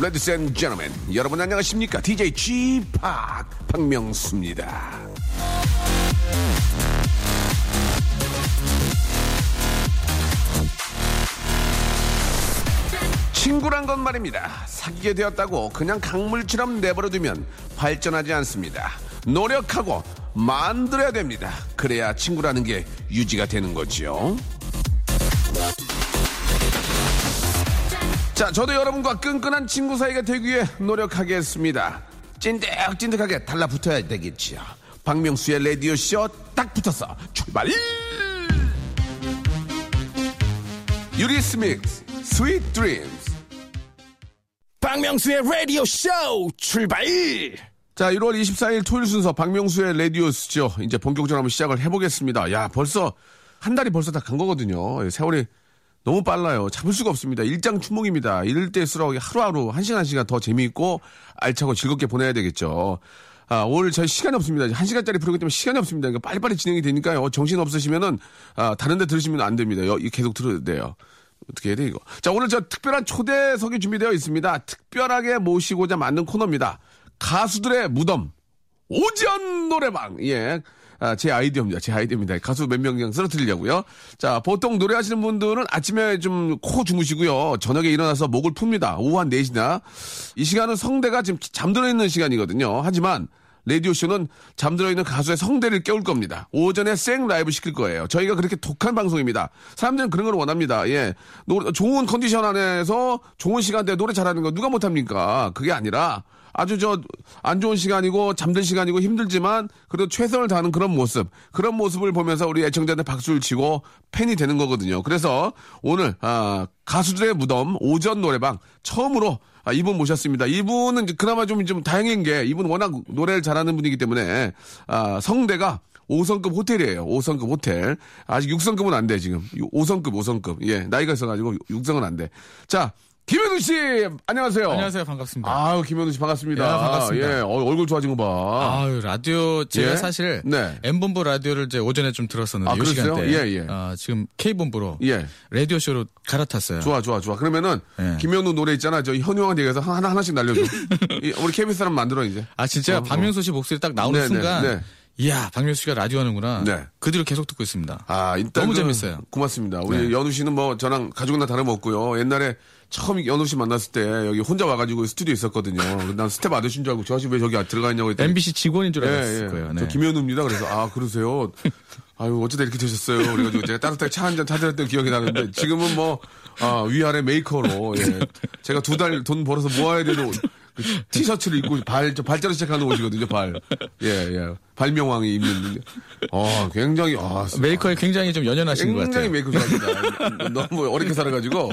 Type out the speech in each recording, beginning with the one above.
Ladies and gentlemen 여러분 안녕하십니까? DJ G-Park 박명수입니다. 친구란 건 말입니다. 사귀게 되었다고 그냥 강물처럼 내버려두면 발전하지 않습니다. 노력하고 만들어야 됩니다. 그래야 친구라는 게 유지가 되는 거지요 자, 저도 여러분과 끈끈한 친구 사이가 되기 위해 노력하겠습니다. 찐득찐득하게 달라붙어야 되겠지요. 박명수의 라디오 쇼 딱 붙었어. 출발! Eurythmics, Sweet Dreams. 박명수의 라디오 쇼 출발! 자, 1월 24일 토요일 순서 박명수의 라디오 쇼죠. 이제 본격적으로 한번 시작을 해보겠습니다. 야, 벌써 한 달이 벌써 다 간 거거든요. 세월이 너무 빨라요. 잡을 수가 없습니다. 일장춘몽입니다. 이럴 때일수록 하루하루 한 시간 한 시간 더 재미있고 알차고 즐겁게 보내야 되겠죠. 아, 오늘 저희 시간이 없습니다. 한 시간짜리 프로그램 때문에 시간이 없습니다. 그러니까 빨리빨리 진행이 되니까요. 정신 없으시면은 아, 다른 데 들으시면 안 됩니다. 여, 계속 들어야 돼요. 어떻게 해야 돼, 이거? 자, 오늘 저 특별한 초대석이 준비되어 있습니다. 특별하게 모시고자 만든 코너입니다. 가수들의 무덤. 오전 노래방. 예. 아, 제 아이디어입니다. 제 아이디어입니다. 가수 몇 명 그냥 쓰러뜨리려고요. 자, 보통 노래하시는 분들은 아침에 좀 코 주무시고요. 저녁에 일어나서 목을 풉니다. 오후 한 4시나. 이 시간은 성대가 지금 잠들어 있는 시간이거든요. 하지만 라디오쇼는 잠들어 있는 가수의 성대를 깨울 겁니다. 오전에 생 라이브 시킬 거예요. 저희가 그렇게 독한 방송입니다. 사람들은 그런 걸 원합니다. 예. 노, 좋은 컨디션 안에서 좋은 시간대에 노래 잘하는 거 누가 못합니까? 그게 아니라 아주 저 안 좋은 시간이고 잠든 시간이고 힘들지만 그래도 최선을 다하는 그런 모습 그런 모습을 보면서 우리 애청자들 박수를 치고 팬이 되는 거거든요. 그래서 오늘 아, 가수들의 무덤 오전 노래방 처음으로 아, 이분 모셨습니다. 이분은 그나마 좀, 좀 다행인 게 이분 워낙 노래를 잘하는 분이기 때문에 아, 성대가 5성급 호텔이에요. 5성급 호텔. 아직 6성급은 안 돼, 지금. 5성급, 5성급. 예, 나이가 있어가지고 6성은 안 돼. 자, 김현우 씨, 안녕하세요. 안녕하세요. 반갑습니다. 아유, 김현우 씨 반갑습니다. 야, 반갑습니다. 예, 어, 얼굴 좋아진 거 봐. 아유, 라디오, 제가 예? 사실, 네. M본부 라디오를 이제 오전에 좀 들었었는데, 아, 이 그러세요? 시간대. 예, 예. 아, 지금 K본부로, 예. 라디오 쇼로 갈아탔어요. 좋아, 좋아, 좋아. 그러면은, 예. 김현우 노래 있잖아. 저 현우한테 얘기해서 하나, 하나씩 날려줘. 이, 우리 KBS 사람 만들어, 이제. 아, 진짜 어, 박명수 씨 목소리 딱 나오는 네, 순간, 네, 네. 이야, 박명수 씨가 라디오 하는구나. 네. 그 뒤로 계속 듣고 있습니다. 아, 일단 너무 그, 재밌어요. 고맙습니다. 우리 네. 연우 씨는 뭐 저랑 가족이나 다름없고요. 옛날에 처음 연우 씨 만났을 때 여기 혼자 와가지고 스튜디오 있었거든요. 난 스텝 아저씨인 줄 알고 저 아저씨 왜 저기 들어가 있냐고 했더니 MBC 직원인 줄 예, 알았을 예. 거예요. 네. 저 김연우입니다. 그래서 아 그러세요. 아유 어쩌다 이렇게 되셨어요. 그래가지고 제가 따뜻하게 차 한잔 타드렸던 기억이 나는데 지금은 뭐 아, 위아래 메이커로 예. 제가 두 달 돈 벌어서 모아야 되는 그 티셔츠를 입고 발, 저 발자로 시작하는 옷이거든요. 발. 예, 예. 발명왕이 입는. 어, 굉장히 아, 메이커에 굉장히 좀 연연하신 것 굉장히 같아요. 메이커 좋아합니다. 너무 어렵게 살아가지고,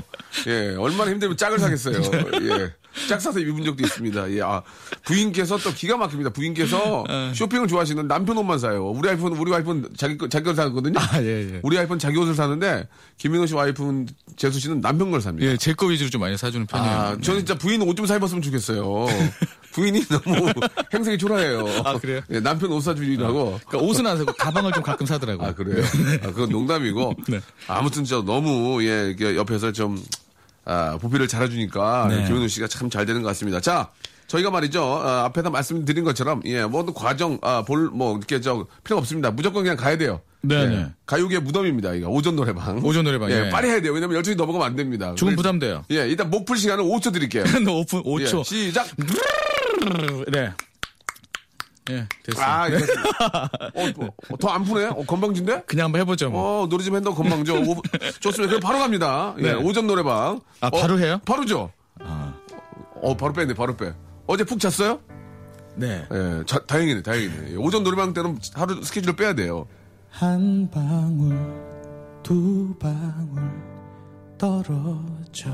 예, 얼마나 힘들면 짝을 사겠어요. 예. 짝 사서 입은 적도 있습니다. 예, 아, 부인께서 또 기가 막힙니다. 부인께서 어. 쇼핑을 좋아하시는 남편 옷만 사요. 우리 와이프는, 우리 와이프는 자기, 거- 자기 걸 사거든요. 아, 예, 예. 우리 와이프는 자기 옷을 사는데, 김민호 씨 와이프는 재수 씨는 남편 걸 삽니다. 예, 제 거 위주로 좀 많이 사주는 편이에요. 아, 네. 저는 진짜 부인 옷 좀 사입었으면 좋겠어요. 부인이 너무 행색이 초라해요. 아, 그래요? 예, 남편 옷 사주기도 하고. 그러니까 옷은 안 사고 가방을 좀 가끔 사더라고요. 아, 그래요? 아, 그건 농담이고. 네. 아무튼 저 너무, 예, 옆에서 좀, 아, 보필을 잘해주니까, 네. 김현우 씨가 참 잘 되는 것 같습니다. 자, 저희가 말이죠, 아, 앞에서 말씀드린 것처럼, 예, 모든 과정, 아, 볼, 뭐, 이렇게 저, 필요 없습니다. 무조건 그냥 가야 돼요. 네, 예, 네. 가요계 무덤입니다, 이거. 오전 노래방. 오전 노래방, 예, 예. 빨리 해야 돼요. 왜냐면 12시 넘어가면 안 됩니다. 조금 부담돼요. 예, 일단 목풀 시간은 5초 드릴게요. 오픈 5초. 예, 시작! 네. 예, 됐어요. 아, 어, 더안 푸네? 어, 건방진데? 그냥 한번 해보죠, 뭐. 어, 노래 좀 한다고 건방져. 오, 좋습니다. 그럼 바로 갑니다. 예, 네. 오전 노래방. 아, 어, 바로 해요? 바로죠. 어, 바로 빼네, 바로 빼. 어제 푹 잤어요? 네. 예, 자, 다행이네, 다행이네. 예, 오전 노래방 때는 하루 스케줄을 빼야 돼요. 한 방울 두 방울 떨어져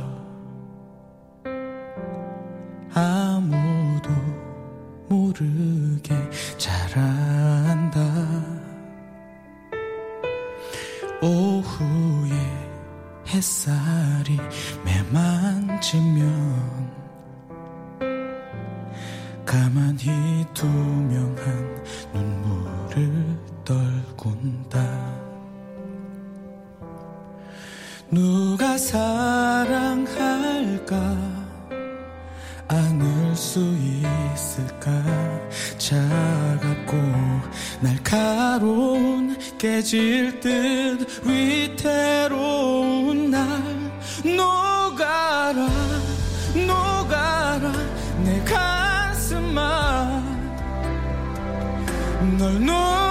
아무도 모르게 자란다. 오후에 햇살이 매만 맺히면 가만히 투명한 눈물을 떨군다. 누가 사랑할까 안을 수 있을까? 차갑고 날카로운 깨질 듯 위태로운 날 녹아라 녹아라 내 가슴아. 널 놓아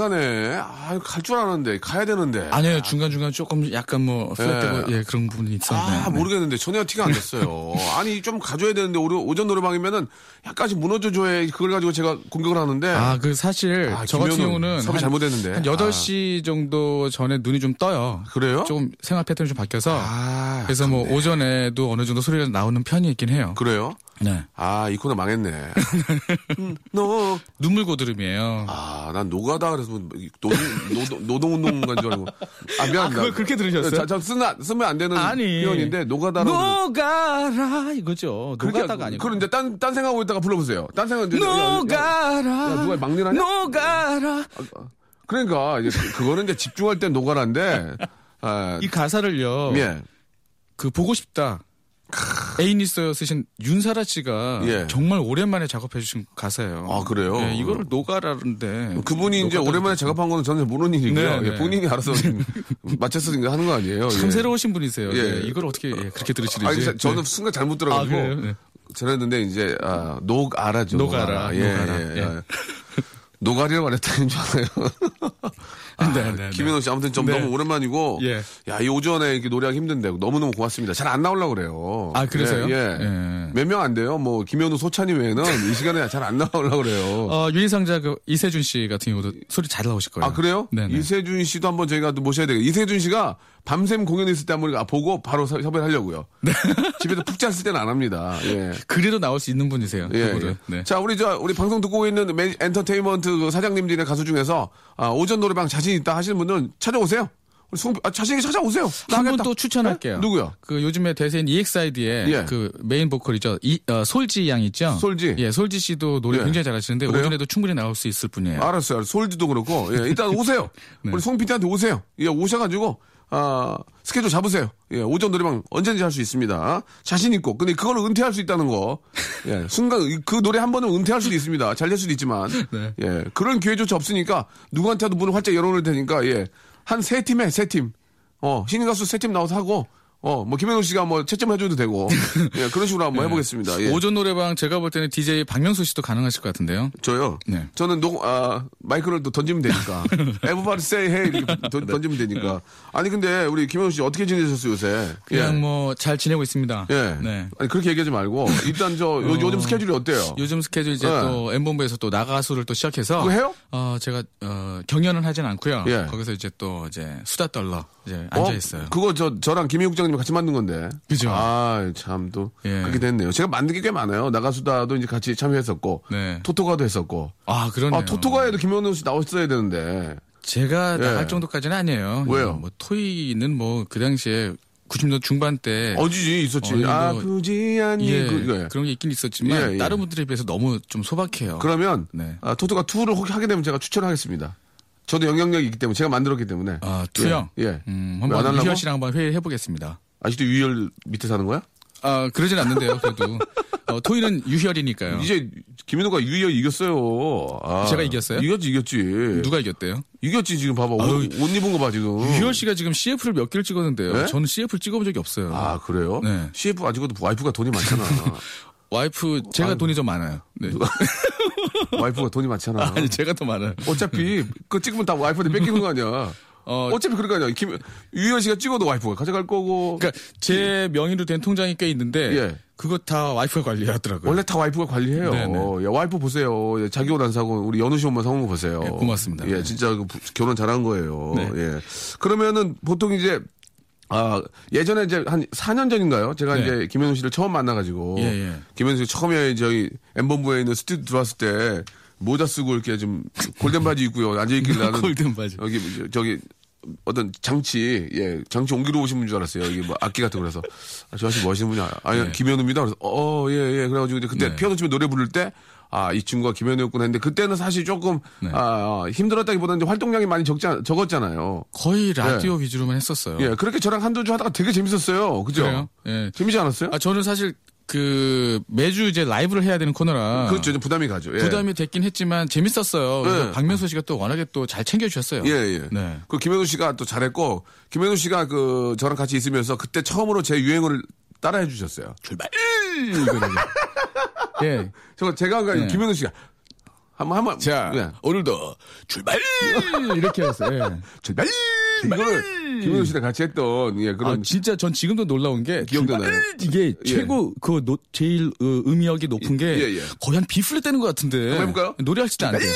가네. 아, 갈 줄 알았는데, 가야 되는데. 아니요 중간중간 조금 약간 뭐 플랫되고 예 그런 부분이 있었는데 아, 모르겠는데 전혀 티가 안 났어요. 아니 좀 가져야 되는데 오전 노래방이면은 약간씩 무너져줘야 그걸 가지고 제가 공격을 하는데 아, 그 사실 아, 저 같은 경우는 섭외 잘못했는데. 한 8시 정도 전에 눈이 좀 떠요. 그래요? 조금 생활 패턴이 좀 바뀌어서 아, 그래서 뭐 오전에도 어느 정도 소리가 나오는 편이 있긴 해요. 그래요? 네. 아, 이 코너 망했네. 음, 너, 눈물 고드름이에요. 아, 난 노가다 그래서 뭐 노동, 노동, 노동운동가인 줄 알고. 아, 미안합니다. 그걸 그렇게 들으셨어요? 자, 저 쓰면, 쓰면 안 되는 아니. 표현인데, 노가다로. 녹아라 이거죠. 노가다가 아니고. 그럼 이제 딴, 딴 생각하고 있다가 불러보세요. 딴 생각 이제. 야, 야, 누가 막내라냐? 녹아라. 그러니까, 이제 그- 그거는 이제 집중할 땐 노가라인데, 아, 이 가사를요. 예. 그 보고 싶다. 애인 있어요 쓰신 윤사라 씨가 예. 정말 오랜만에 작업해 주신 가사예요. 아, 그래요? 예, 이거를 녹아라는데. 그분이 이제 오랜만에 작업한 거는 저는 모르는 일이고요. 네, 예, 네. 본인이 알아서 맞춰서 하는 거 아니에요. 참 예. 새로우신 분이세요. 예. 네, 이걸 어떻게 예, 그렇게 들으시는지. 아니, 자- 저는 네. 순간 잘못 아, 들어가지고. 네. 저랬는데 이제 아, 녹아라죠. 녹아라, 예, 녹아라. 예, 예. 예. 노가리라고 말했다는 줄 알아요. 아, 네, 네, 네. 김현우 씨 아무튼 좀 네. 너무 오랜만이고 예. 야, 이 오전에 이렇게 노래하기 힘든데 너무너무 고맙습니다. 잘 안 나오려고 그래요. 아, 그래서요? 예. 예. 예. 몇 명 안 돼요. 뭐 김현우 소찬이 외에는 이 시간에 잘 안 나오려고 그래요. 어, 유일상자 그 이세준 씨 같은 경우도 소리 잘 나오실 거예요. 아, 그래요? 네네. 이세준 씨도 한번 저희가 또 모셔야 되겠 이세준 씨가 밤샘 공연 있을 때 한번 보고 바로 서- 섭외를 하려고요. 네. 집에서 푹 잤을 때는 안 합니다. 예. 그래도 나올 수 있는 분이세요. 예. 예. 네. 자, 우리 저 우리 방송 듣고 있는 맨- 엔터테인먼트 그 사장님들이나 가수 중에서 아, 오전 노래방 자신 있다 하시는 분은 찾아오세요. 우리 송, 아, 자신있게 찾아오세요. 나 한 분. 또 추천할게요. 네? 누구요? 그 요즘에 대세인 EXID의 예. 그 메인 보컬이죠. 이, 어, 솔지 양 있죠. 솔지? 예, 솔지 씨도 노래 예. 굉장히 잘하시는데 그래요? 오전에도 충분히 나올 수 있을 분이에요. 알았어요. 알았어요. 솔지도 그렇고. 예, 일단 오세요. 네. 우리 송 PD한테 오세요. 예, 오셔가지고, 아, 스케줄 잡으세요. 예, 오전 노래방 언제든지 할 수 있습니다. 자신 있고. 근데 그걸 은퇴할 수 있다는 거. 예, 순간, 그 노래 한 번은 은퇴할 수도 있습니다. 잘 될 수도 있지만. 네. 예, 그런 기회조차 없으니까 누구한테도 문을 활짝 열어놓을 테니까, 예, 한 세 팀에 세 팀. 어, 신인 가수 세 팀 나와서 하고, 어, 뭐, 김현우 씨가 뭐, 채점 해줘도 되고. 예, 그런 식으로 한번 해보겠습니다. 예. 오전 노래방 제가 볼 때는 DJ 박명수 씨도 가능하실 것 같은데요. 저요? 네. 저는 녹, 아, 마이크를 또 던지면 되니까. Everybody say hey. 이렇게 던, 던지면 되니까. 아니, 근데 우리 김현우 씨 어떻게 지내셨어요, 요새? 그냥 예. 뭐 잘 지내고 있습니다. 예. 네. 아니, 그렇게 얘기하지 말고. 일단 저, 요, 요즘 스케줄이 어때요? 요즘 스케줄 이제 네. 또 M본부에서 또 나가수를 또 시작해서 그거 해요? 어 제가 어 경연은 하진 않고요. 예. 거기서 이제 또 이제 수다 떨러 이제 앉아 있어요. 그거 저, 저랑 김혜국 장님 같이 만든 건데. 그죠. 아, 참 또. 예. 그렇게 됐네요. 제가 만든 게 꽤 많아요. 나가수다도 이제 같이 참여했었고. 네. 토토가도 했었고. 아 그러네요. 아, 토토가에도 김현우 씨 나왔어야 되는데. 제가 예. 나갈 정도까지는 아니에요. 왜요? 뭐 토이는 뭐 그 당시에 90년 중반 때 어지지, 있었지. 어, 아프지 않니. 예, 그, 예. 그런 게 있긴 있었지만 예, 예. 다른 분들에 비해서 너무 좀 소박해요. 그러면 네. 아, 토토가 2를 혹 하게 되면 제가 추천하겠습니다. 저도 영향력이 있기 때문에 제가 만들었기 때문에. 아 투영. 예. 예. 음, 한번? 유현 씨랑 한번 회의해 보겠습니다. 아직도 유열 밑에 사는 거야? 아 그러진 않는데요. 그래도 어, 토이는 유혈이니까요. 이제 김연우가 유희열 이겼어요. 아, 제가 이겼어요? 이겼지, 이겼지. 누가 이겼대요? 이겼지 지금 봐봐. 옷, 아유, 옷 입은 거 봐 지금. 유희열 씨가 지금 CF를 몇 개를 찍었는데요. 네? 저는 CF를 찍어본 적이 없어요. 아 그래요? 네. CF 아직도 와이프가 돈이 많잖아. 와이프 제가 돈이 좀 많아요. 네. 와이프가 돈이 많잖아. 아니 제가 더 많아요. 어차피 그 찍으면 다 와이프한테 뺏기는 거 아니야. 어, 어차피 그럴 거 아니야. 김 유희열 씨가 찍어도 와이프가 가져갈 거고. 그러니까 제 명의로 된 통장이 꽤 있는데 예. 그거 다 와이프가 관리하더라고요. 원래 다 와이프가 관리해요. 네네. 예, 와이프 보세요. 예, 자기 옷 안 사고 우리 연우 씨 옷만 사온 거 보세요. 예, 고맙습니다. 예, 네. 진짜 그 부- 결혼 잘한 거예요. 네. 예. 그러면은 보통 이제 아, 예전에 이제 한 4년 전인가요? 제가 네. 이제 김현우 씨를 처음 만나가지고. 예, 예. 김현우 씨 처음에 저희 엠본부에 있는 스튜디오 들어왔을 때 모자 쓰고 이렇게 좀 골덴 바지 입고요. 앉아있길래 나는. 골든 바지. 여기 저- 저기 어떤 장치, 예, 장치 옮기러 오신 분 줄 알았어요. 여기 뭐 악기 같은 거 그래서. 아, 저 아저씨 뭐 하시는 분이야? 아니, 네. 김현우입니다. 그래서, 어, 예, 예. 그래가지고 이제 그때 네. 피아노 치면 노래 부를 때, 아, 이 친구가 김현우였구나 했는데 그때는 사실 조금, 네. 아, 아, 힘들었다기보다는 활동량이 많이 적지, 않- 적었잖아요. 거의 라디오 위주로만 했었어요. 예, 그렇게 저랑 한두 주 하다가 되게 재밌었어요. 그죠? 그래요? 예. 재밌지 않았어요? 아 저는 사실 그 매주 이제 라이브를 해야 되는 코너라 그렇죠. 좀 부담이 가죠. 예. 부담이 됐긴 했지만 재밌었어요. 네. 박명수 씨가 또 워낙에 또 잘 챙겨주셨어요. 예, 예. 네. 그 김연우 씨가 또 잘했고, 김연우 씨가 그 저랑 같이 있으면서 그때 처음으로 제 유행어를 따라해 주셨어요. 출발. 예. 저 제가 그 네. 김연우 씨가 한번 한번 자 예. 오늘도 출발 이렇게 했어요. 예. 출발 이거를 김연우 씨랑 같이 했던 예아 그런 진짜 전 지금도 놀라운 게 기억도 출발! 나요. 이게 최고 그 노- 제일 어, 음역이 높은 게 예, 예. 거의 한 B flat 되는 것 같은데 한번 해볼까요? 노래할 때 안 돼요.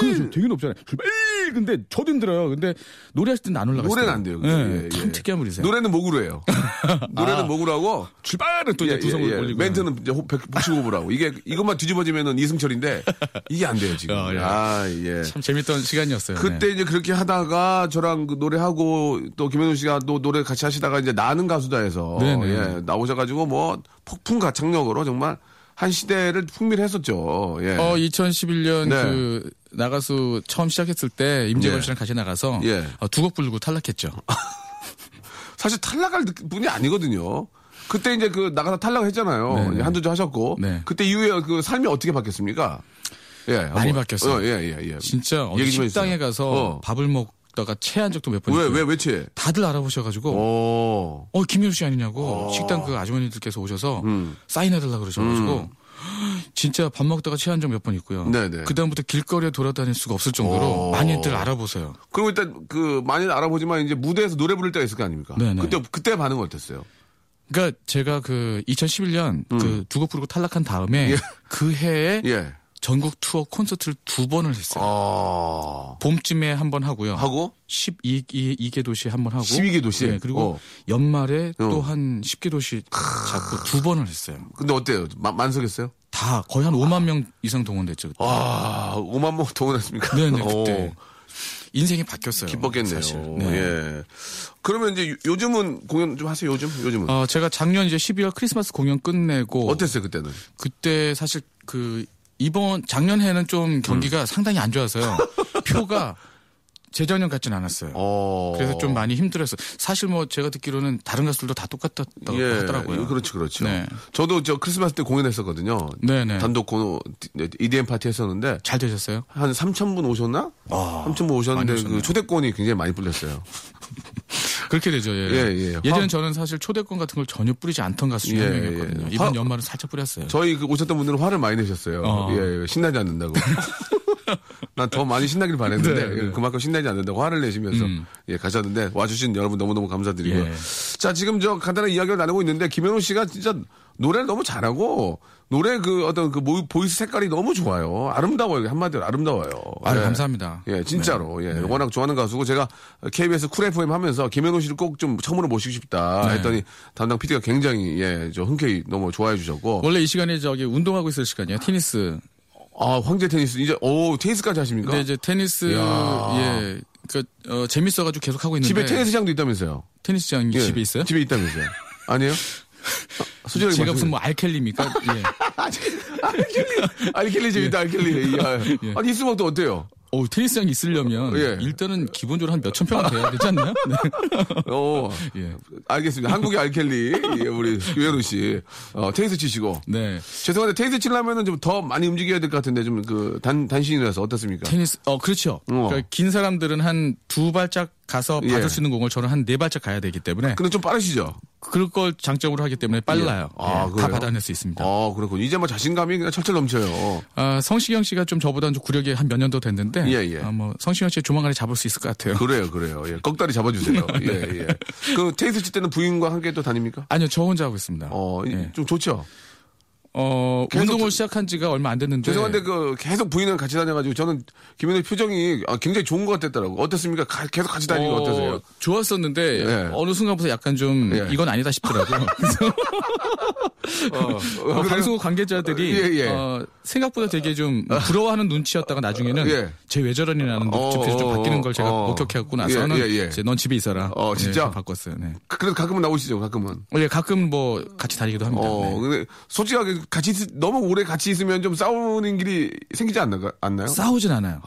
그게 되게 높잖아요. 출발 근데 저도 힘들어요. 근데 노래할 때는 안 올라가요. 노래는 안 돼요. 그죠? 예, 예, 참 예. 특이한 분이세요. 노래는 목으로 해요. 노래는 목으로 하고 출발은 또 이제 예, 두 손을 예, 예. 올리고 멘트는 이제 호- 백- 복식호흡으로 하고 이게 이것만 뒤집어지면은 이승철인데 이게 안 돼요 지금. 어, 예. 아 예. 참 재밌던 시간이었어요. 그때 네. 이제 그렇게 하다가 저랑 그 노래하고 또 김현우 씨가 또 노래 같이 하시다가 이제 나는 가수다 해서. 예, 나오셔가지고 뭐 폭풍 가창력으로 정말 한 시대를 풍미했었죠. 예. 어 2011년 네. 그 나가수 처음 시작했을 때 임재건 예. 씨랑 같이 나가서 예. 어, 두곡 부르고 탈락했죠. 사실 탈락할 분이 아니거든요. 그때 이제 그 나가서 탈락했잖아요. 네네. 이제 한두 주 하셨고 네. 그때 이후에 그 삶이 어떻게 바뀌었습니까? 예, 많이 바뀌었어요. 어, 예, 예, 예. 진짜 어디 식당에 해주세요. 가서 어. 밥을 먹 다가 체한 적도 몇번 왜, 있고요. 왜, 왜 취해? 다들 알아보셔가지고 오. 어 김현우 씨 아니냐고 식당 그 아주머니들께서 오셔서 어. 음. 사인해달라 그러셔가지고 진짜 밥 먹다가 체한 적 몇 번 있고요. 네네. 그 다음부터 길거리에 돌아다닐 수가 없을 정도로 어. 많이들 알아보세요. 그리고 일단 그 많이 알아보지만 이제 무대에서 노래 부를 때가 있을 거 아닙니까? 네네. 그때 그때 반응 은 어땠어요? 그러니까 제가 그 2011년 그두 곡 부르고 탈락한 다음에 음. 예. 그 해에 예. 전국 투어 콘서트를 두 번을 했어요. 아. 봄쯤에 한 번 하고요. 하고 12개 도시 한 번 하고 12개 도시? 네, 그리고 어. 연말에 어. 또한 10개 도시 잡고 두 번을 했어요. 근데 어때요? 마- 만석했어요? 다 거의 한 5만 명 이상 동원됐죠. 그때. 아, 5만 명 동원했습니까? 네네, 오. 그때. 인생이 바뀌었어요. 기뻤겠네요. 사실. 네. 예. 그러면 이제 요- 요즘은 공연 좀 하세요. 요즘 요즘은 어, 제가 작년 이제 12월 크리스마스 공연 끝내고 어땠어요 그때는? 그때 사실 그 이번 작년에는 좀 경기가 음. 상당히 안 좋아서요. 표가 재작년 같진 않았어요. 어. 그래서 좀 많이 힘들었어요. 사실 뭐 제가 듣기로는 다른 가수들도 다 똑같다고 예, 하더라고요. 그렇죠, 그렇죠. 네. 저도 저 크리스마스 때 공연했었거든요. 네네. 단독 고 EDM 파티 했었는데 잘 되셨어요? 한 3천 분 오셨나? 3천 분 오셨는데. 그 초대권이 굉장히 많이 불렸어요. 그렇게 되죠. 예. 예, 예. 전에 화- 저는 사실 초대권 같은 걸 전혀 뿌리지 않던 가수 중에 예, 한 명이었거든요. 예. 이번 화- 연말은 살짝 뿌렸어요. 저희 그 오셨던 분들은 화를 많이 내셨어요. 어. 예, 예, 신나지 않는다고. 난 더 많이 신나길 바랬는데 네, 네. 예, 그만큼 신나지 않는다고 화를 내시면서 음. 예, 가셨는데 와주신 여러분 너무너무 감사드리고요. 예. 자 지금 저 간단한 이야기를 나누고 있는데 김현우 씨가 진짜 노래를 너무 잘하고 노래 그 어떤 그 모- voice 색깔이 너무 좋아요. 아름다워요. 한마디로 아름다워요. 아, 예. 감사합니다. 예, 진짜로. 예. 워낙 좋아하는 가수고 제가 KBS 쿨 FM 하면서 김연우 씨를 꼭 좀 처음으로 모시고 싶다 네. 했더니 담당 PD가 굉장히 예, 저 흔쾌히 너무 좋아해 주셨고 원래 이 시간이 저기 운동하고 있을 시간이에요. 테니스. 아, 황제 테니스 이제 오, 테니스까지 하십니까? 근데 이제 테니스 이야. 예. 그 어, 재밌어 가지고 계속 하고 있는데 집에 테니스장도 있다면서요? 테니스장 예. 집에 있어요? 집에 있다면서요? 아니에요? 아, 솔직하게 제가 무슨 뭐 알켈리입니까? 예. 알켈리 집에 있다 알켈리. 야. 예. 아니 있으면 또 어때요? 어, 테니스장 있으려면 예. 일단은 기본적으로 한 몇천 평은 돼야 되지 않나요? 네. 어, 예. 알겠습니다. 한국의 알켈리 예, 우리 유현우 씨 어, 테니스 치시고 네. 죄송한데 테니스 치려면은 좀 더 많이 움직여야 될 것 같은데 좀 그 단 단신이라서 어떻습니까? 테니스 어 그렇죠. 어. 그러니까 긴 사람들은 한 두 발짝 가서 예. 받을 수 있는 공을 저는 한 네 발짝 가야 되기 때문에 근데 좀 빠르시죠? 그럴 걸 장점으로 하기 때문에 빨라요. 예. 아, 예? 다 받아낼 수 있습니다. 어, 그렇군. 이제 뭐 자신감이 그냥 철철 넘쳐요. 아, 성시경 씨가 좀 저보다는 좀 구력이 한 몇 년 더 됐는데 예, 예. 아, 뭐 성시경 씨 조만간에 잡을 수 있을 것 같아요. 그래요, 그래요. 예, 꺽다리 잡아주세요. 예, 예. 그 테니스 칠 때는 부인과 함께 또 다닙니까? 아니요, 저 혼자 하고 있습니다. 어, 이- 예. 좀 좋죠. 어, 운동을 저- 시작한 지가 얼마 안 됐는데 죄송한데 그 계속 부인이랑 같이 다녀가지고 저는 김현우 표정이 아, 굉장히 좋은 것 같았더라고. 어땠습니까? 가- 계속 같이 다니는 거 어떠세요? 좋았었는데 예. 어느 순간부터 약간 좀 예. 이건 아니다 싶더라고요. 어, 어, 그래요? 방송 관계자들이 예, 예. 어, 생각보다 되게 좀 부러워하는 눈치였다가 나중에는 예. 쟤왜 저러니 라는 어, 눈치에서 좀 어, 바뀌는 걸 제가 어. 목격해갖고 나서는 예, 예, 예. 이제 넌 집에 있어라. 어, 진짜? 예, 좀 바꿨어요. 네. 그래도 가끔은 나오시죠, 가끔은. 원래 가끔 뭐 같이 다니기도 합니다. 어, 네. 근데 솔직하게 같이 있- 너무 오래 같이 있으면 좀 싸우는 길이 생기지 않나, 않나요? 싸우진 않아요.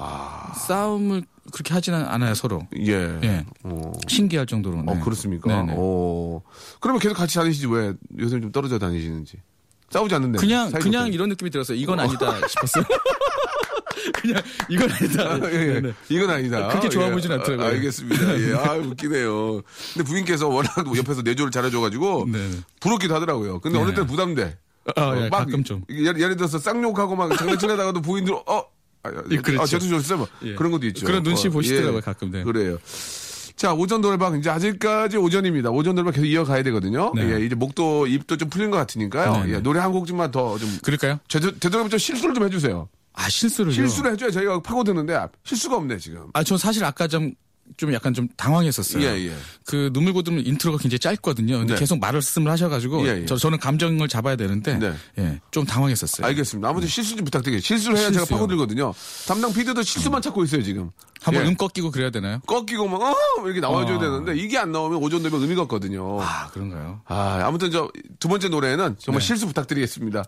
싸움을 그렇게 하지는 않아요 서로. 예. 예. 어. 신기할 정도로. 어, 네. 그렇습니까? 네네. 어. 그러면 계속 같이 다니시지 왜 요새 좀 떨어져 다니시는지. 싸우지 않는데. 그냥 그냥. 이런 느낌이 들었어요. 이건 아니다 싶었어요. 그냥 이건 아니다. 아, 예, 예. 네네. 이건 아니다. 그렇게 좋아 예. 보이진 않더라고요. 아, 알겠습니다. 예. 아, 웃기네요. 근데 부인께서 워낙 옆에서 내조를 잘해줘가지고 네네. 부럽기도 하더라고요. 근데 네. 어느 때는 부담돼. 아, 예, 막 가끔 좀. 예를, 예를 들어서 쌍욕하고 막 장난치려다가도 부인들 어. 아, 예, 그렇죠. 아, 저도 좋았어요. 뭐 예. 그런 것도 있죠. 그런 눈치 어, 보시더라고요, 예. 가끔, 네. 그래요. 자, 오전 노래방 이제 아직까지 오전입니다. 오전 노래방 계속 이어가야 되거든요. 네. 예, 이제 목도 입도 좀 풀린 것 같으니까요. 네, 네. 예, 노래 한 곡쯤만 더 좀 그럴까요? 되도록이면 좀 실수를 좀 해주세요. 아 실수를 실수를 해줘야 저희가 파고드는데 아, 실수가 없네 지금. 아, 전 사실 아까 좀, 좀 약간 좀 당황했었어요. 예, 예. 그 눈물 고드는 인트로가 굉장히 짧거든요. 근데 네. 계속 말씀을 하셔가지고 예, 예. 저, 저는 감정을 잡아야 되는데 네. 예, 좀 당황했었어요. 알겠습니다. 아무튼 실수 좀 부탁드릴게요. 실수를 해야 제가 실수요. 파고들거든요. 담당 피드도 실수만 찾고 있어요 지금. 한번 예. 음 꺾이고 그래야 되나요? 꺾이고 막 어! 이렇게 나와줘야 아. 되는데 이게 안 나오면 오전 되면 의미가 없거든요. 아 그런가요? 아, 아무튼 저 두 번째 노래는 정말 네. 실수 부탁드리겠습니다.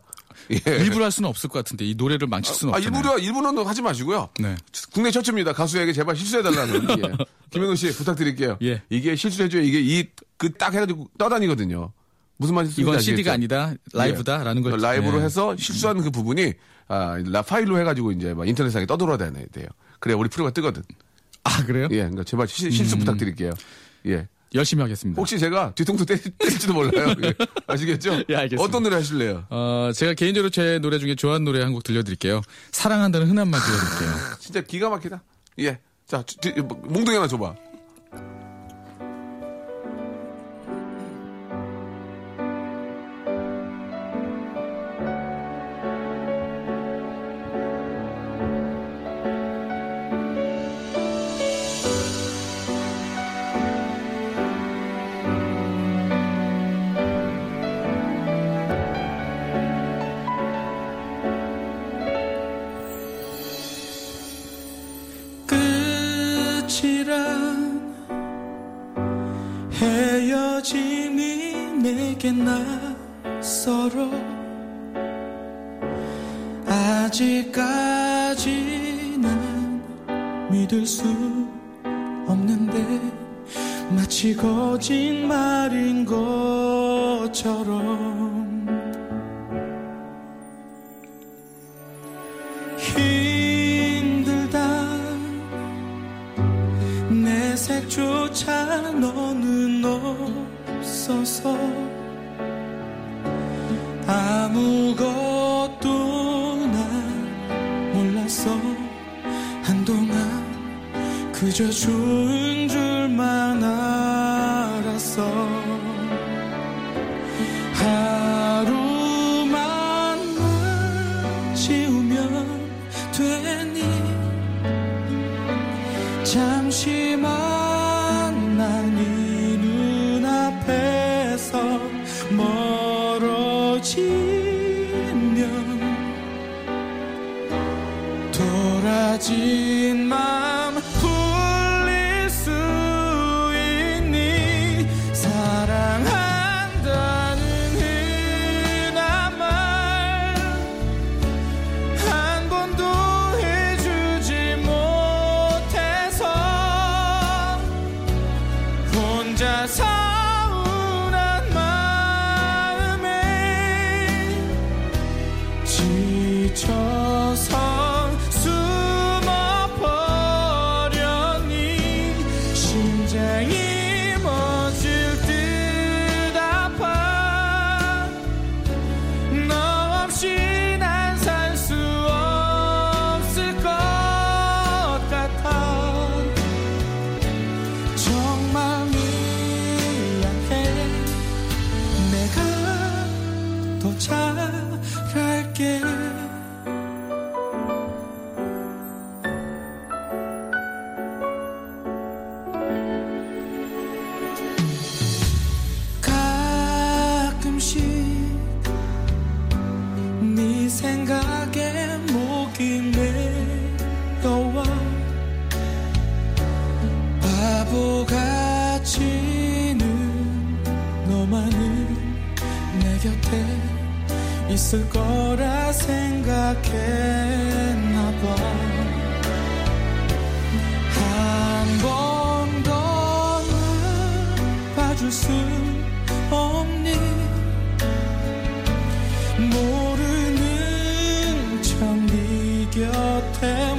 예. 일부러 할 수는 없을 것 같은데 이 노래를 망칠 수는 아, 없잖아요. 일부러, 일부러는 하지 마시고요. 네. 국내 최초입니다. 가수에게 제발 실수해 달라는. 예. 김현우 씨 부탁드릴게요. 예. 이게 실수해줘야 이게 이, 그 딱 해가지고 떠다니거든요. 무슨 말인지 이건? CD가 아니다 라이브다라는 걸 라이브로 예. 해서 실수한 그 부분이 아, 라 파일로 해가지고 이제 막 인터넷상에 떠돌아다녀야 돼요. 그래야 우리 프로가 뜨거든. 아 그래요? 예, 그러니까 제발 시- 실수 음. 부탁드릴게요. 예. 열심히 하겠습니다. 혹시 제가 뒤통수 때, 때릴지도 몰라요. 예. 아시겠죠? 예, 알겠습니다. 어떤 노래 하실래요? 어, 제가 개인적으로 제 노래 중에 좋아하는 노래 한 곡 들려드릴게요. 사랑한다는 흔한 말 들려드릴게요. 진짜 기가 막히다. 예. 자, 뒤- 뒤- 몽둥이 하나 줘봐. 색조차 너는 없어서 아무것도 난 몰랐어 한동안 그저 좋은 없니? 모르는 척네 곁에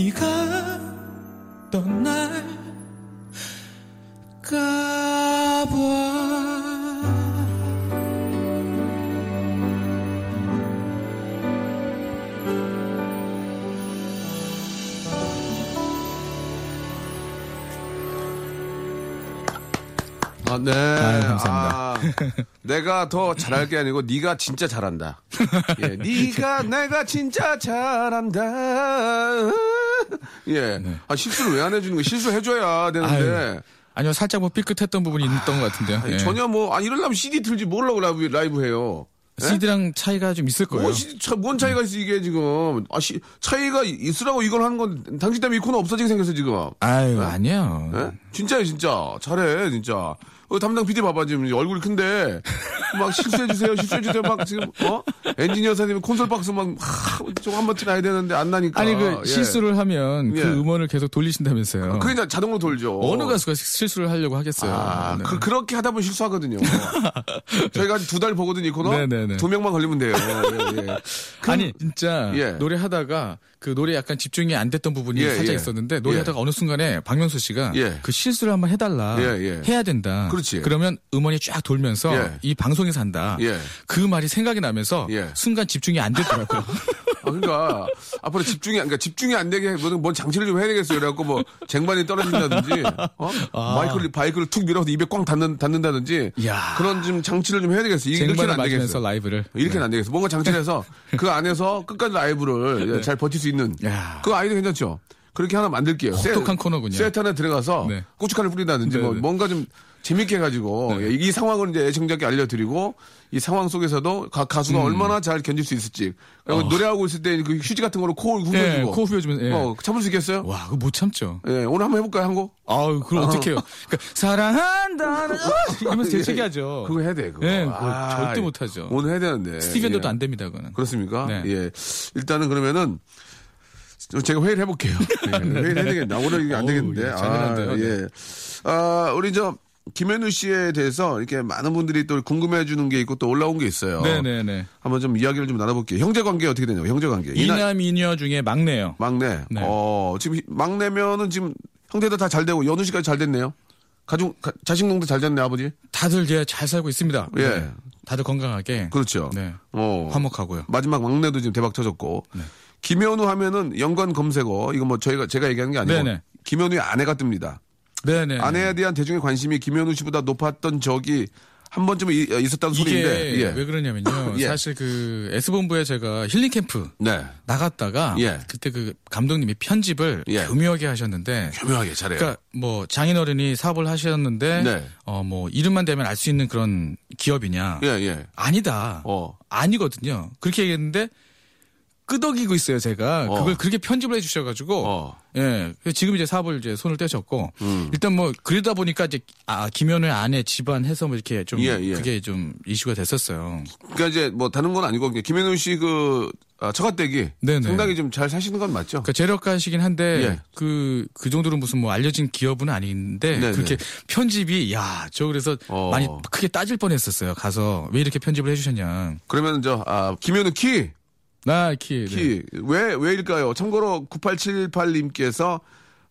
네가 떠날까봐 아, 네. 감사합니다. 아, 내가 더 잘할 게 아니고 네가 진짜 잘한다. 예, 네가 내가 진짜 잘한다. 예. 아, 실수를 왜 안 해주는 거야? 실수 해줘야 되는데. 네. 아유, 아니요, 살짝 뭐 삐끗했던 부분이 있던 것 같은데요. 아니, 예. 전혀 뭐, 아, 이러려면 CD 틀지 뭐라고 라이브, 라이브 해요. 예? CD랑 차이가 좀 있을 거예요. 뭐, 차, 뭔 차이가 있어, 이게 지금. 아, 시, 차이가 있으라고 이걸 하는 건, 당신 때문에 이 코너 없어지게 생겼어, 지금. 아유, 아니에요. 예? 진짜요, 진짜. 잘해, 진짜. 어, 담당 PD 봐봐 지금 얼굴이 큰데 막 실수해 주세요, 실수해 주세요. 막 지금 어 엔지니어 사님이 콘솔 박스 막좀 한번 틀어야 되는데 안 나니까. 아니 그 예. 실수를 하면 예. 그 음원을 계속 돌리신다면서요. 그게 이제 자동으로 돌죠. 어느 가수가 실수를 하려고 하겠어요. 아, 네. 그, 그렇게 하다 보면 실수하거든요. 저희가 두 달 보거든요, 이 코너. 네네네. 두 명만 걸리면 돼요. 예, 예. 그- 아니 진짜 예. 노래하다가 그 노래 약간 집중이 안 됐던 부분이 예, 살짝 예. 있었는데 노래하다가 어느 순간에 박명수 씨가 예. 그 실수를 한번 해달라 예, 예. 해야 된다. 그렇지. 그러면 음원이 쫙 돌면서 예. 이 방송에 산다. 예. 그 말이 생각이 나면서 예. 순간 집중이 안 되더라고요. 아, 그러니까 앞으로 집중이 그러니까 집중이 안 되게 뭐든 뭔 장치를 좀 해야 되겠어요. 그래갖고 뭐 쟁반이 떨어진다든지 어? 마이크를 바이크를 툭 밀어서 입에 꽝 닿는 닿는다든지 아. 야. 그런 좀 장치를 좀 해야 되겠어. 요 이렇게는 안 되겠어. 라이브를. 이렇게는 안 되겠어. 뭔가 장치를 해서 그 안에서 끝까지 라이브를 잘 버틸 수 있는 네. 야. 그 아이디어 괜찮죠. 그렇게 하나 만들게요. 혹독한 코너군요. 세트 하나 들어가서 네. 고춧가루 뿌린다든지 네, 뭐 네. 뭔가 좀 재밌게 해가지고 예, 이 상황을 이제 애청자께 알려드리고 이 상황 속에서도 각 가수가 음. 얼마나 잘 견딜 수 있을지 그리고 노래하고 있을 때 그 휴지 같은 거로 코를 후려주고 어. 예, 코 후벼주면서, 예. 어, 참을 수 있겠어요? 와, 그거 못 참죠. 예, 오늘 한번 해볼까요 한 곡? 아우, 그걸 어떻게 해요? 그러니까, 사랑한다는, 이러면서 재채기하죠. 그거 해야 돼. 그거. 예, 그거 절대 못 하죠. 오늘 해야 되는데. 스티븐도도 예. 안 됩니다, 그거는. 그렇습니까? 네. 예. 일단은 그러면은 제가 회의를 해볼게요. 예, 회의를 해야 되겠네. 오늘 이게 안 되겠는데. 예, 잘해놨네요. 아, 예. 아, 우리 저 김현우 씨에 대해서 이렇게 많은 분들이 또 궁금해 주는 게 있고 또 올라온 게 있어요. 네네네. 한번 좀 이야기를 좀 나눠볼게요. 형제 관계 어떻게 되냐고, 형제 관계. 이남 이녀 중에 막내요. 막내. 네. 어, 지금 히- 막내면은 지금 형제들 다 잘 되고 연우 씨까지 잘 됐네요. 가족, 가- 자식 농도 잘 됐네, 아버지. 다들 이제 잘 살고 있습니다. 예. 네. 다들 건강하게. 그렇죠. 네. 어. 화목하고요. 마지막 막내도 지금 대박 터졌고. 네. 김현우 하면은 연관 검색어 이거 뭐 저희가 제가 얘기하는 게 아니고 네네. 김현우의 아내가 뜹니다. 네네. 아내에 대한 대중의 관심이 김현우 씨보다 높았던 적이 한 번쯤은 이- 있었다는 소리인데. 예. 왜 그러냐면요. 예. 사실 그 S본부에 제가 힐링 캠프 네. 나갔다가 예. 그때 그 감독님이 편집을 예. 교묘하게 하셨는데 교묘하게 잘해요. 그러니까 뭐 장인어른이 사업을 하셨는데 네. 어 뭐 이름만 대면 알 수 있는 그런 기업이냐? 예, 예. 아니다. 어. 아니거든요. 그렇게 얘기했는데 끄덕이고 있어요, 제가. 어. 그걸 그렇게 편집을 해 주셔가지고. 어. 예. 지금 이제 사업을 이제 손을 떼셨고. 음. 일단 뭐, 그러다 보니까 이제, 아, 김현우의 아내 집안 해서 뭐 이렇게 좀. 예, 예. 그게 좀 이슈가 됐었어요. 그러니까 이제 뭐 다른 건 아니고 김현우 씨그 아, 처가댁이 네네. 상당히 좀 잘 사시는 건 맞죠? 그러니까 재력가시긴 한데. 예. 그, 그 정도로 무슨 뭐 알려진 기업은 아닌데. 네네. 그렇게 편집이, 야, 저 그래서 어. 많이 크게 따질 뻔 했었어요. 가서. 왜 이렇게 편집을 해 주셨냐. 그러면 저 아, 김현우 키 나 키. 네. 키. 왜, 왜일까요? 참고로 9878님께서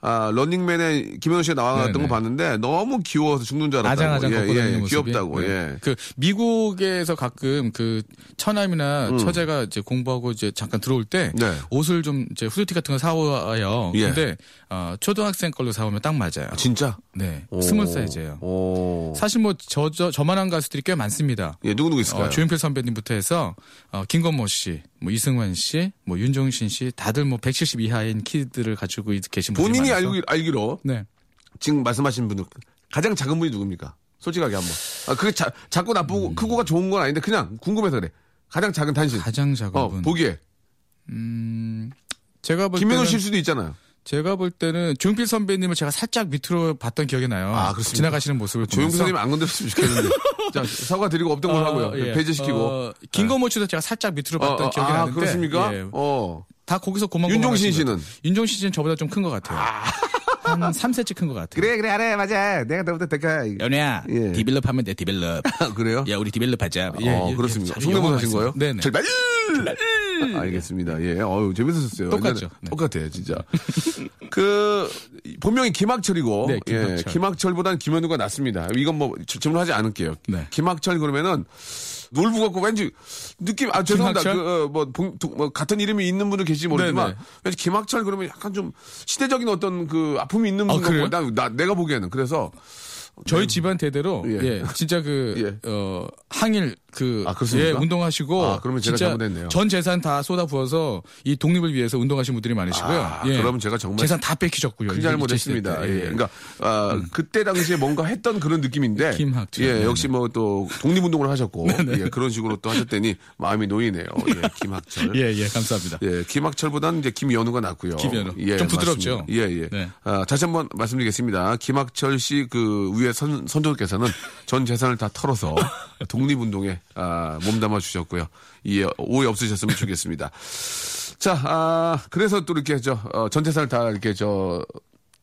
아, 런닝맨에 김연우 씨가 나왔던 네네. 거 봤는데 너무 귀여워서 죽는 줄 알았다고. 아장아장 예, 예, 다니는 모습이. 귀엽다고. 네. 예. 그 미국에서 가끔 그 처남이나 처제가 이제 공부하고 이제 잠깐 들어올 때 음. 네. 옷을 좀 이제 후드티 같은 거 사와요. 예. 근데 어, 초등학생 걸로 사오면 딱 맞아요. 진짜? 네, 오. small 사이즈예요. 오. 사실 뭐 저 저 저 만한 가수들이 꽤 많습니다. 예, 누구 누구 있을까요? 어, 조용필 선배님부터 해서 어, 김건모 씨, 뭐 이승환 씨, 뭐 윤종신 씨, 다들 뭐 170 이하인 키들을 가지고 계신 분들이 본인이 많아서. 알기, 알기로 네. 지금 말씀하신 분은 가장 작은 분이 누굽니까? 솔직하게 한번. 아, 그게 자, 작고 나쁘고 크고가 좋은 건 아닌데 그냥 궁금해서 그래. 가장 작은 단신. 가장 작은 어, 분. 보기에. 제가 볼 김현우 씨일 수도 있잖아요. 제가 볼 때는 조용필 선배님을 제가 살짝 밑으로 봤던 기억이 나요. 아, 그렇습니까? 지나가시는 모습을 조용필. 선생님 안 건드렸으면 좋겠는데. 자, 사과 드리고 없던 걸 어, 하고요. 예. 배제시키고. 어, 김건모 씨도 제가 살짝 밑으로 봤던 어, 어, 기억이 아, 나는데. 그렇습니까? 예. 어. 다 거기서 고만 윤종신 씨는? 윤종신 씨는 저보다 좀 큰 것 같아요. 한 3cm 큰 것 같아요. 그래, 그래, 알아, 맞아. 내가 너보다 될까. 연우야, 예. develop 하면 돼, develop. 그래요? 야, 우리 develop 하자. 예, 어, 예, 그렇습니다. 예, 성대모사 하신. 거예요? 네네. 절발! 아, 알겠습니다. 예. 어유 재밌었어요. 똑같죠. 네. 똑같아요, 진짜. 그, 본명이 김학철이고, 네, 김학철. 예, 김학철보다는 김연우가 낫습니다. 이건 뭐 질- 질문하지 않을게요. 네. 김학철 그러면은 놀부 같고 왠지 느낌, 아, 죄송합니다. 김학철? 그, 어, 뭐, 뭐 같은 이름이 있는 분은 계실지 모르지만, 네, 네. 왠지 김학철 그러면 약간 좀 시대적인 어떤 그 아픔이 있는 아, 분 같고? 나, 나, 내가 보기에는. 그래서, 저희 집안 대대로 예. 예. 진짜 그 예. 어, 항일 그 아? 예, 운동하시고 아, 그러면 제가 잘못했네요. 전 재산 다 쏟아 부어서 이 독립을 위해서 운동하신 분들이 많으시고요. 아, 예. 그러면 제가 정말 재산 다 뺏기셨고요. 큰 이- 잘못했습니다. 때. 예. 그러니까 아, 그때 당시에 뭔가 했던 그런 느낌인데 김학철. 예, 네네. 역시 뭐 또 독립운동을 하셨고 예, 그런 식으로 또 하셨더니 마음이 놓이네요. 예, 김학철. 예, 예, 감사합니다. 예, 김학철보다는 이제 김연우가 낫고요. 김연우. 예, 좀 부드럽죠? 맞습니다. 예, 예. 네. 아, 다시 한번 말씀드리겠습니다. 김학철 씨 그 위에 선, 선조께서는 전 재산을 다 털어서 독립운동에 아, 몸담아 주셨고요. 이 오해 없으셨으면 좋겠습니다. 자, 아, 그래서 또 이렇게 저, 어, 전 재산을 다 이렇게 저,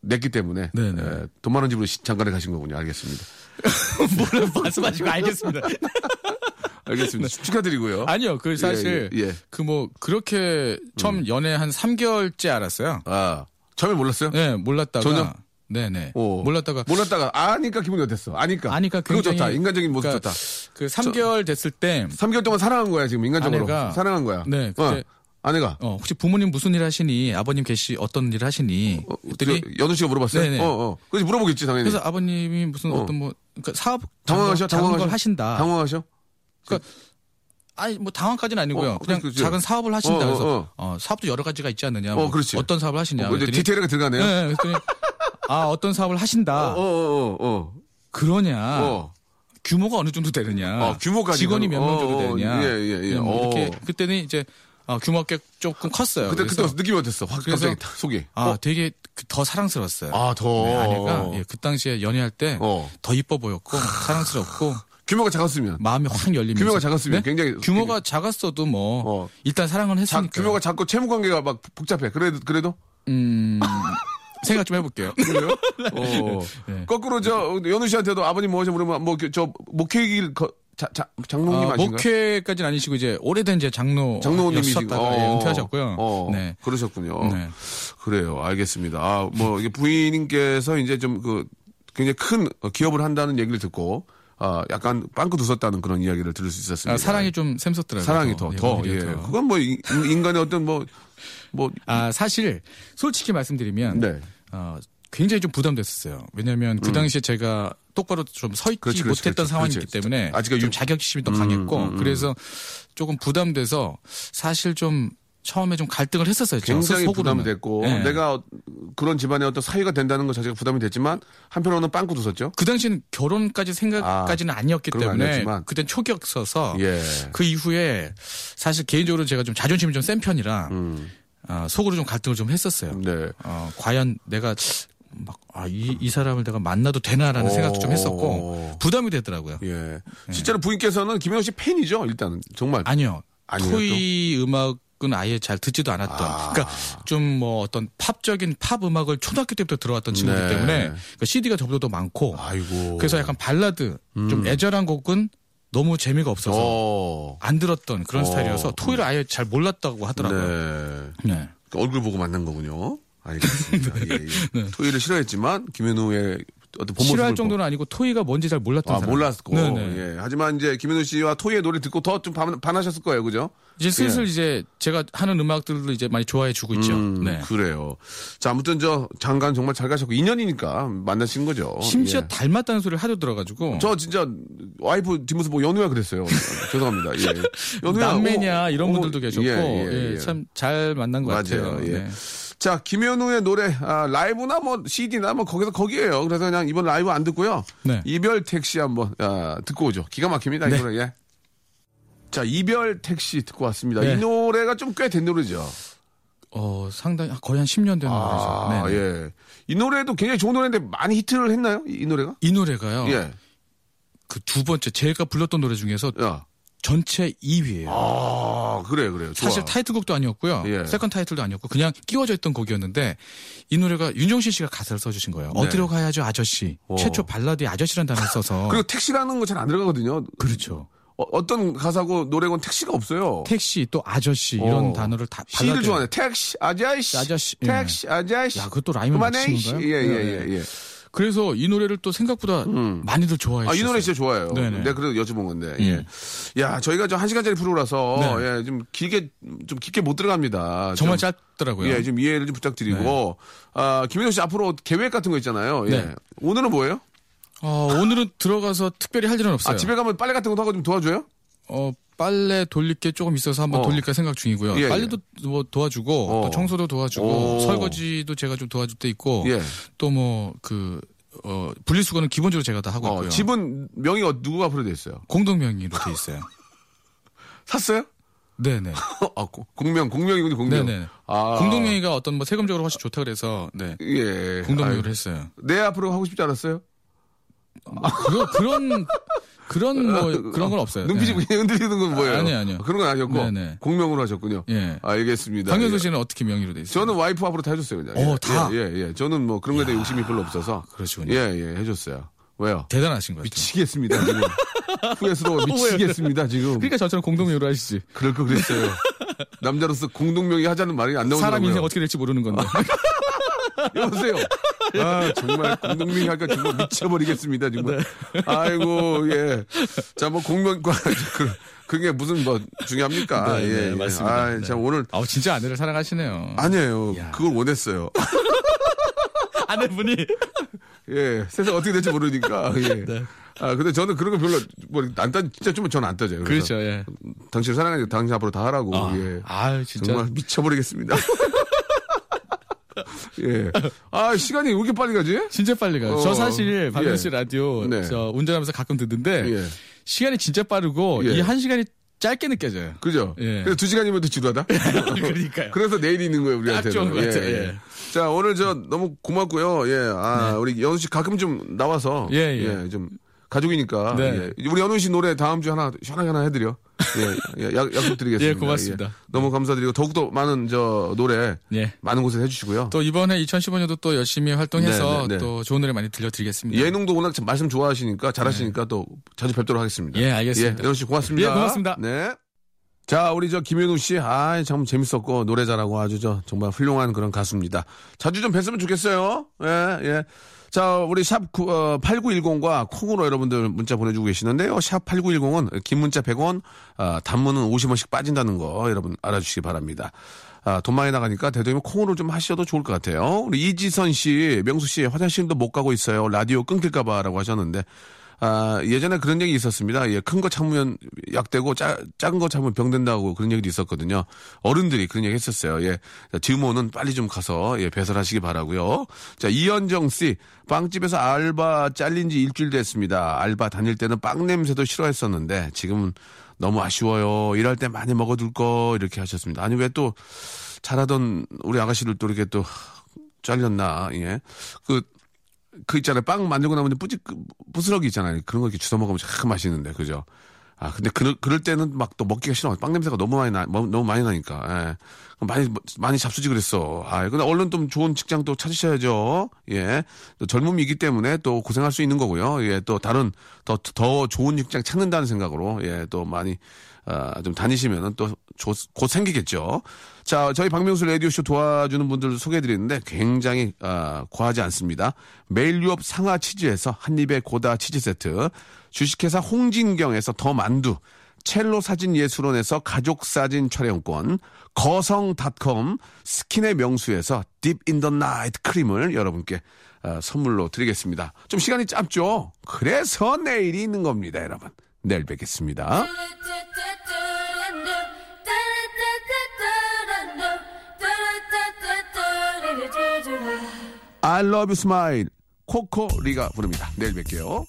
냈기 때문에 네네. 예, 돈 많은 집으로 시- 장가를 가신 거군요. 알겠습니다. 뭐라 말씀하시고 알겠습니다. 알겠습니다. 축하드리고요. 아니요, 그 사실 예, 예. 그뭐 그렇게 처음 연애 한 3개월째 알았어요. 아, 처음에 몰랐어요? 네, 몰랐다가 전혀? 네네 어. 몰랐다가 몰랐다가 아니까 기분이 어땠어? 아니까. 아니까 그거 굉장히- 좋다. 인간적인 모습 그러니까 좋다. 그 3개월 됐을 때 3개월 동안 사랑한 거야, 지금 인간적으로. 아내가- 사랑한 거야. 네, 어, 그때- 아내가. 어, 혹시 부모님 무슨 일 하시니 아버님 계시 어떤 일 하시니 어, 그랬더니 그 연우 씨가 물어봤어요? 네네. 어, 어. 그래서 물어보겠지, 당연히. 그래서 아버님이 무슨 어. 어. 떤뭐 그러니까 사업 당황하셔? 당황하셔? 걸 하신다. 당황하셔? 아니 뭐 당황까지는 아니고요. 어, 그냥 그렇지. 작은 사업을 하신다. 어, 어, 그래서 어. 어, 사업도 여러 가지가 있지 않느냐. 어, 뭐 그렇지. 어떤 사업을 하시냐. 어, 그랬더니 디테일하게 들어가네요. 네, 그랬더니 아 어떤 사업을 하신다. 어, 어, 어, 어. 그러냐. 어. 규모가 어느 정도 되느냐. 어, 규모까지. 직원이 몇명 어, 정도 어, 되느냐. 예, 예, 예. 네, 뭐 이렇게 어. 그때는 이제 어, 규모가 꽤 조금 컸어요. 그때, 그때 느낌이 어땠어? 확 그래서- 속이. 아 어? 되게 그- 더 사랑스러웠어요. 아, 더. 네, 아내가 예, 그 당시에 연애할 때더 어. 이뻐 보였고 사랑스럽고 규모가 작았으면. 마음이 확 열리면서 규모가 작았으면 굉장히- 규모가 작았어도 뭐 어. 일단 사랑은 자, 했으니까 규모가 작고 채무 관계가 막 복잡해. 그래도, 그래도? 음, 생각 좀 해볼게요. 그래요? 어. 네. 거꾸로 저, 연우 씨한테도 아버님 뭐하시 물으면 뭐, 그 저, 목회길, 거, 자, 자, 장로님 어, 아신가요? 목회까지는 아니시고 이제 오래된 이제 장로 장로님이시고. 예, 은퇴하셨고요. 어, 네. 그러셨군요. 네. 그래요. 알겠습니다. 아, 뭐, 이게 부인님께서 이제 좀 그, 굉장히 큰 기업을 한다는 얘기를 듣고, 아, 약간 빵긋 웃었다는 그런 이야기를 들을 수 있었습니다. 아, 사랑이 좀 샘솟더라고요. 사랑이 더, 예, 더, 오히려 예. 더. 그건 뭐, 인- 인간의 어떤 뭐, 뭐, 아 사실 솔직히 말씀드리면 네. 어, 굉장히 좀 부담됐었어요. 왜냐하면 그 당시에 제가 똑바로 좀 서 있지 음. 그렇지, 못했던 그렇지, 상황이기 그렇지. 때문에 아직은 좀 유- 자격심이 더 음, 강했고 음, 음. 그래서 조금 부담돼서 사실 좀 처음에 좀 갈등을 했었어요. 저 굉장히 속으로는. 부담됐고, 네. 내가 어- 그런 집안의 어떤 사위가 된다는 것 자체가 부담이 됐지만, 한편으로는 빵긋 웃었죠? 그 당시에는 결혼까지 생각까지는 아 니었기 그런 건 때문에. 그땐 초기였어서 예. 그 이후에 사실 개인적으로 제가 좀 자존심이 좀 센 편이라 음, 어, 속으로 좀 갈등을 좀 했었어요. 네. 어, 과연 내가 막, 아, 이, 이 사람을 내가 만나도 되나라는 오. 생각도 좀 했었고, 부담이 되더라고요. 예. 실제로 부인께서는 김현우 씨 팬이죠, 일단은. 정말. 아니요. 아니에요, 토이 음악은 아예 잘 듣지도 않았던. 아. 그러니까 좀 뭐 어떤 팝적인 팝 음악을 초등학교 때부터 들어왔던 친구이기 네. 때문에 그러니까 CD가 저보다 더 많고, 아이고. 그래서 약간 발라드, 좀 애절한 곡은 너무 재미가 없어서 어. 안 들었던 그런 어. 스타일이어서 토이를 아예 잘 몰랐다고 하더라고요. 네. 네. 얼굴 보고 만난 거군요. 알겠습니다. 예, 예. 토이를 싫어했지만 김현우의 어떤 싫어할 보- 정도는 아니고 토이가 뭔지 잘 몰랐던 아, 사람. 몰랐고. 네네. 예. 하지만 이제 김현우 씨와 토이의 노래 듣고 더 좀 반하셨을 거예요. 그죠? 이제 슬슬 이제 제가 하는 음악들도 이제 많이 좋아해 주고 있죠. 예. 음, 네. 그래요. 자, 아무튼 저 장관 정말 잘 가셨고 인연이니까 만나신 거죠. 심지어 예. 닮았다는 소리를 하도 들어가지고 저 진짜 와이프 뒷모습 보고 연우야 그랬어요. 죄송합니다. 예. 연우야. 남매냐 어, 이런 어, 분들도 계셨고 예, 예, 예. 참잘 만난 것 맞아요. 같아요. 예. 네. 자, 김현우의 노래, 아, 라이브나 뭐, CD나 뭐, 거기서 거기에요. 그래서 그냥 이번 라이브 안 듣고요. 네. 이별 택시 한번, 아, 듣고 오죠. 기가 막힙니다, 이 네. 노래, 예. 자, 이별 택시 듣고 왔습니다. 네. 이 노래가 좀 꽤 된 노래죠. 어 상당히 거의 한 10년 된 아, 노래죠. 네. 예. 이 노래도 굉장히 좋은 노래인데 많이 히트를 했나요? 이, 이 노래가? 이 노래가요. 예. 그 두 번째 제가 불렀던 노래 중에서 야. 전체 2위예요. 아, 그래, 그래요. 좋아. 사실 타이틀곡도 아니었고요. 예. second 타이틀도 아니었고 그냥 끼워져 있던 곡이었는데 이 노래가 윤종신 씨가 가사를 써주신 거예요. 네. 어디로 가야죠 아저씨. 오. 최초 발라드에 아저씨라는 단어를 써서 그리고 택시라는 거 잘 안 들어가거든요. 그렇죠. 어떤 가사고 노래건 택시가 없어요. 택시 또 아저씨 이런 어. 단어를 다 시를 발라드에- 좋아하네. 택시, 아저씨. 아저씨, 예. 택시, 아저씨. 야, 그것도 라임을 맞추는 씨. 건가요? 예, 예, 네. 예, 예. 그래서 이 노래를 또 생각보다 많이들 좋아해 아, 이. 노래 진짜 좋아요. 네네. 내가 그래도 여쭤본 건데. 음. 예. 야, 저희가 좀 한 시간짜리 프로라서, 네. 예, 좀 길게, 좀 깊게 못 들어갑니다. 정말 좀, 짧더라고요. 네. 예, 좀 이해를 좀 부탁드리고, 아, 김현우 씨 앞으로 계획 같은 거 있잖아요. 예. 네. 오늘은 뭐예요? 어, 오늘은 들어가서 특별히 할 일은 없어요. 아, 집에 가면 빨래 같은 것도 하고 좀 도와줘요? 어, 빨래 돌릴 게 조금 있어서 한번 어. 돌릴까 생각 중이고요. 예, 예. 빨래도 뭐 도와주고 어. 또 청소도 도와주고 오. 설거지도 제가 좀 도와줄 때 있고 예. 또뭐그 어, 분리수거는 기본적으로 제가 다 하고 어, 있고요. 집은 명의 어, 누구 앞으로 돼 있어요? 공동 명의로 돼 있어요. 샀어요? 네, 네. 아, 고- 공명, 공명이군요, 공명. 네, 네. 아. 공동 명의가 어떤 뭐 세금적으로 훨씬 좋다 그래서 네. 예. 공동 아유, 명의로 했어요. 내 앞으로 하고 싶지 않았어요? 그, 그런 그런 뭐 그런 건 없어요. 눈빛이 네. 흔들리는 건 뭐예요? 아니요, 아니요. 그런 건 아니었고 네네. 공명으로 하셨군요. 예. 알겠습니다. 강현수 예. 씨는 어떻게 명의로 돼 있어요? 저는 와이프 앞으로 다 해줬어요. 그냥. 어, 예, 다? 예, 예, 예. 저는 뭐 그런 거에 대해 욕심이 별로 없어서. 그러시군요. 예, 예, 해줬어요. 왜요? 대단하신 것 같아요. 미치겠습니다, 지금. 후회스러워 미치겠습니다, 지금. 그러니까 저처럼 공동명의로 하시지. 그럴 거 그랬어요. 남자로서 공동명의 하자는 말이 안 나오더라고요. 사람 인생 어떻게 될지 모르는 건데. 여보세요. 아, 정말 공동명의 할까 정말 미쳐버리겠습니다, 정말. 네. 아이고, 예. 자, 뭐 공명과, 그, 그게 무슨 뭐 중요합니까? 네, 예, 네, 예. 맞습니다. 아, 네. 참 오늘. 아우 진짜 아내를 사랑하시네요. 아니에요. 야. 그걸 원했어요. 아내분이 예. 세상 어떻게 될지 모르니까. 예. 네. 아, 근데 저는 그런 거 별로, 뭐, 안 따, 진짜 좀 저는 안 따져요. 그렇죠. 예. 당신 사랑하니까 당신 앞으로 다 하라고. 아, 예. 아유 진짜 정말 미쳐버리겠습니다. 예. 아, 시간이 왜 이렇게 빨리 가지? 진짜 빨리 가요. 어, 저 사실 박명수 예. 라디오 네. 저 운전하면서 가끔 듣는데 예. 시간이 진짜 빠르고 예. 이한 시간이 짧게 느껴져요. 그죠? 예. 그래서 두 시간이면 또 지루하다? 그러니까요. 그래서 내일이 있는 거예요, 우리한테는. 딱 좋은 것 같아요, 예. 자, 오늘 저 너무 고맙고요. 예. 아, 우리 연우 씨 가끔 좀 나와서. 네. 예, 예. 좀 가족이니까. 네. 예. 우리 연우 씨 노래 다음 주 하나, 시원하게 하나 해드려. 예. 예. 약, 약속 드리겠습니다. 예, 고맙습니다. 너무 감사드리고 더욱더 많은 저 노래 예. 많은 곳에 해주시고요. 또 이번에 2015년도 또 열심히 활동해서 네, 네, 네. 또 좋은 노래 많이 들려드리겠습니다. 예능도 워낙 참 말씀 좋아하시니까 잘하시니까 또 자주 뵙도록 하겠습니다. 예, 알겠습니다. 예, 연우 씨 고맙습니다. 예, 고맙습니다. 네. 자, 우리 저 김현우 씨, 아, 참 재밌었고 노래 잘하고 아주 저 정말 훌륭한 그런 가수입니다. 자주 좀 뵀으면 좋겠어요. 예, 예. 자, 우리 샵 9, 어, 8910과 콩으로 여러분들 문자 보내주고 계시는데요. 샵 8910은 긴 문자 100원, 아, 단문은 50원씩 빠진다는 거 여러분 알아주시기 바랍니다. 아, 돈 많이 나가니까 되도록이면 콩으로 좀 하셔도 좋을 것 같아요. 우리 이지선 씨, 명수 씨, 화장실도 못 가고 있어요. 라디오 끊길까봐라고 하셨는데, 아, 예전에 그런 얘기 있었습니다. 예, 큰 거 참으면 약되고 짜, 작은 거 참으면 병된다고 그런 얘기도 있었거든요. 어른들이 그런 얘기 했었어요. 예. 자, 드모는 빨리 좀 가서 예, 배설하시기 바라고요. 자, 이현정 씨, 빵집에서 알바 잘린 지 일주일 됐습니다. 알바 다닐 때는 빵 냄새도 싫어했었는데 지금은 너무 아쉬워요. 일할 때 많이 먹어둘 거 이렇게 하셨습니다. 아니 왜 또 잘하던 우리 아가씨들 또 이렇게 또 잘렸나? 예. 그 그 있잖아요. 빵 만들고 나면 뿌지, 부스러기 있잖아요. 그런 거 이렇게 주워 먹으면 참 맛있는데, 그죠? 아, 근데 그, 그럴 때는 막 또 먹기가 싫어. 빵 냄새가 너무 많이 나, 뭐- 너무 많이 나니까. 예. 많이, 많이 잡수지 그랬어. 아, 근데 얼른 좀 좋은 직장 또 찾으셔야죠. 예. 또 젊음이기 때문에 또 고생할 수 있는 거고요. 예. 또 다른, 더, 더 좋은 직장 찾는다는 생각으로, 예. 또 많이, 아, 좀 다니시면은 또곧 생기겠죠. 자, 저희 박명수 라디오쇼 도와주는 분들 소개해드리는데 굉장히, 아, 과하지 않습니다. 매일 유업 상하 치즈에서 한입의 고다 치즈 세트, 주식회사 홍진경에서 더 만두, 첼로 사진 예술원에서 가족 사진 촬영권, 거성닷컴 스킨의 명수에서 Deep in the Night 크림을 여러분께 아, 선물로 드리겠습니다. 좀 시간이 짧죠? 그래서 내일이 있는 겁니다, 여러분. 내일 뵙겠습니다. I love you smile. 코코리가 부릅니다. 내일 뵐게요.